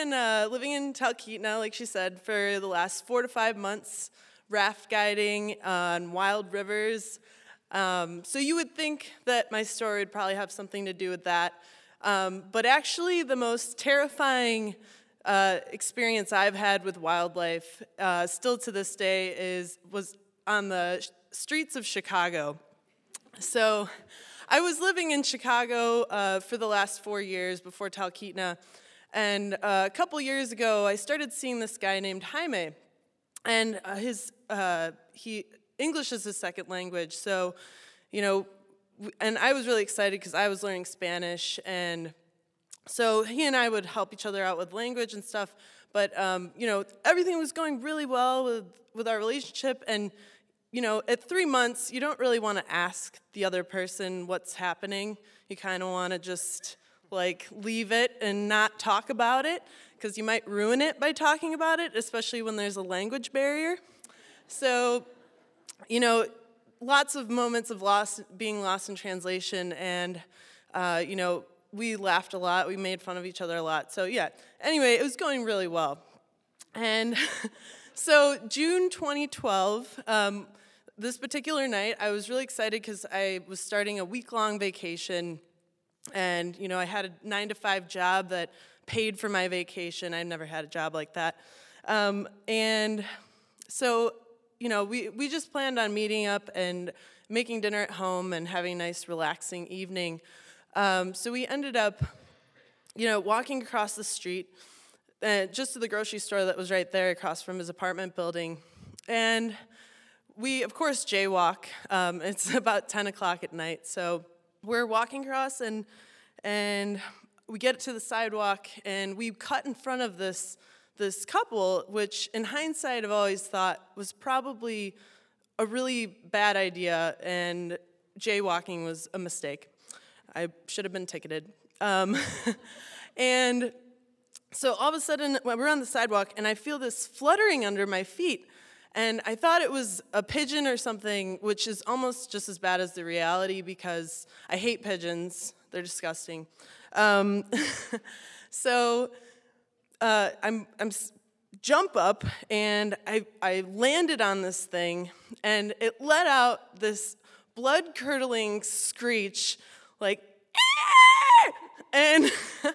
been uh, living in Talkeetna, like she said, for the last four to five months, raft guiding on wild rivers. Um, so you would think that my story would probably have something to do with that. Um, but actually, the most terrifying uh, experience I've had with wildlife, uh, still to this day, is was on the streets of Chicago. So, I was living in Chicago uh, for the last four years before Talkeetna, and uh, a couple years ago, I started seeing this guy named Jaime, and uh, his uh, he English is his second language, so you know, and I was really excited because I was learning Spanish and so he and I would help each other out with language and stuff. But um, you know, everything was going really well with with our relationship. And you know, at three months, you don't really want to ask the other person what's happening. You kind of want to just like leave it and not talk about it because you might ruin it by talking about it, especially when there's a language barrier. So, you know, lots of moments of loss, being lost in translation, and uh, you know, we laughed a lot. We made fun of each other a lot. So, yeah, anyway, it was going really well. And so, June 2012, um, this particular night, I was really excited because I was starting a week long vacation. And, you know, I had a nine to five job that paid for my vacation. I've never had a job like that. Um, and so, you know, we, we just planned on meeting up and making dinner at home and having a nice, relaxing evening. Um, so we ended up, you know, walking across the street, uh, just to the grocery store that was right there across from his apartment building. And we, of course, jaywalk. Um, it's about 10 o'clock at night. So we're walking across and, and we get to the sidewalk and we cut in front of this, this couple, which in hindsight I've always thought was probably a really bad idea and jaywalking was a mistake. I should have been ticketed. Um, and so all of a sudden, we're on the sidewalk, and I feel this fluttering under my feet. And I thought it was a pigeon or something, which is almost just as bad as the reality because I hate pigeons. They're disgusting. Um, so uh, I'm, I'm jump up, and I, I landed on this thing, and it let out this blood curdling screech like, and and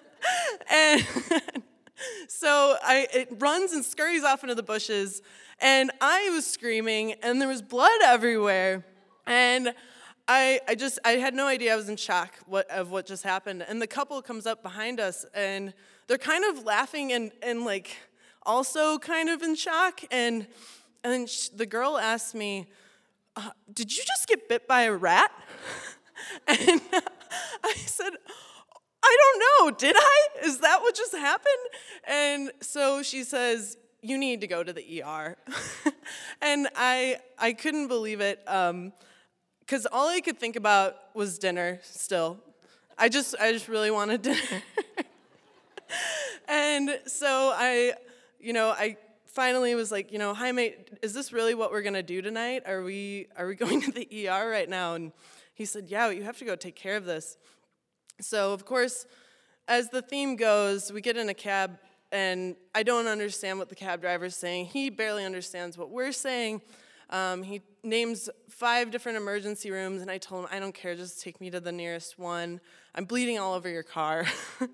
I it runs and scurries off into the bushes, and I was screaming, and there was blood everywhere, and. I, I just I had no idea I was in shock what, of what just happened. And the couple comes up behind us and they're kind of laughing and, and like also kind of in shock. And, and the girl asked me, uh, Did you just get bit by a rat? and I said, I don't know, did I? Is that what just happened? And so she says, You need to go to the ER. and I, I couldn't believe it Um, because um, all I could think about was dinner still. I just, I just really wanted dinner. and so I, you know, I finally was like, you know, Jaime, is this really what we're gonna do tonight? Are we, are we going to the ER right now? And he said, Yeah, you have to go take care of this. So, of course, as the theme goes, we get in a cab, and I don't understand what the cab driver is saying. He barely understands what we're saying. Um, he names five different emergency rooms, and I told him, I don't care, just take me to the nearest one. I'm bleeding all over your car.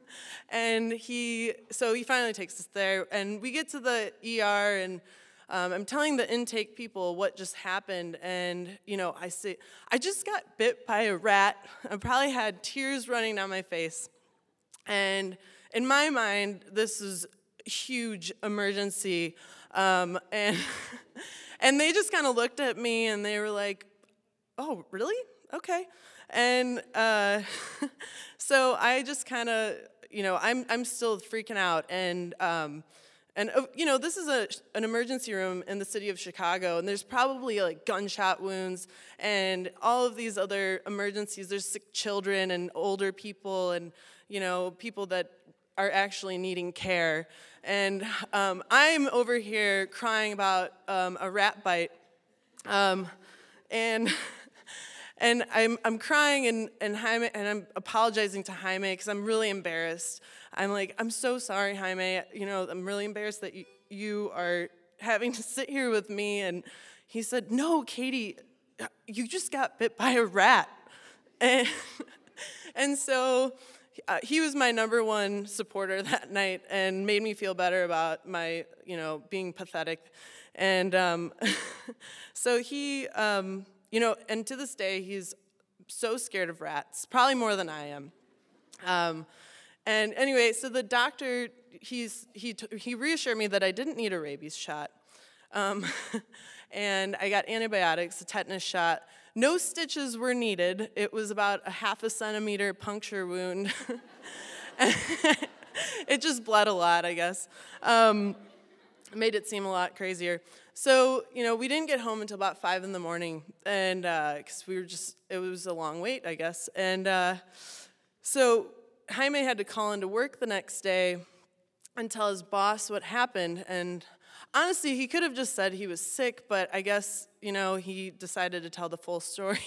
and he, so he finally takes us there, and we get to the ER, and um, I'm telling the intake people what just happened, and you know, I say, I just got bit by a rat. I probably had tears running down my face, and in my mind, this is huge emergency, um, and and they just kind of looked at me and they were like, "Oh, really? Okay." And uh, so I just kind of, you know, I'm I'm still freaking out, and um, and uh, you know, this is a, an emergency room in the city of Chicago, and there's probably like gunshot wounds and all of these other emergencies. There's sick children and older people, and you know, people that are actually needing care. And um, I'm over here crying about um, a rat bite, um, and and I'm, I'm crying and, and Jaime, and I'm apologizing to Jaime because I'm really embarrassed. I'm like, I'm so sorry, Jaime. You know, I'm really embarrassed that you, you are having to sit here with me. And he said, No, Katie, you just got bit by a rat. And, and so uh, he was my number one supporter that night and made me feel better about my, you know, being pathetic. And um, so he, um, you know, and to this day, he's so scared of rats, probably more than I am. Um, and anyway, so the doctor, he's, he, he reassured me that I didn't need a rabies shot. Um, and I got antibiotics, a tetanus shot. No stitches were needed. It was about a half a centimeter puncture wound. it just bled a lot, I guess. Um, made it seem a lot crazier. So, you know, we didn't get home until about five in the morning, and because uh, we were just, it was a long wait, I guess. And uh, so Jaime had to call into work the next day and tell his boss what happened. And honestly, he could have just said he was sick, but I guess, you know, he decided to tell the full story.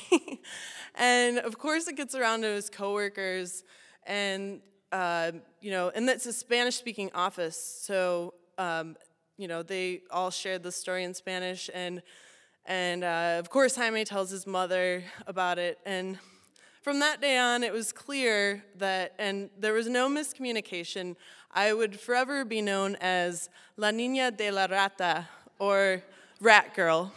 and of course, it gets around to his coworkers, and, uh, you know, and that's a Spanish speaking office. So, um, you know, they all shared the story in Spanish. And, and uh, of course, Jaime tells his mother about it. And from that day on, it was clear that, and there was no miscommunication, I would forever be known as La Niña de la Rata, or Rat Girl.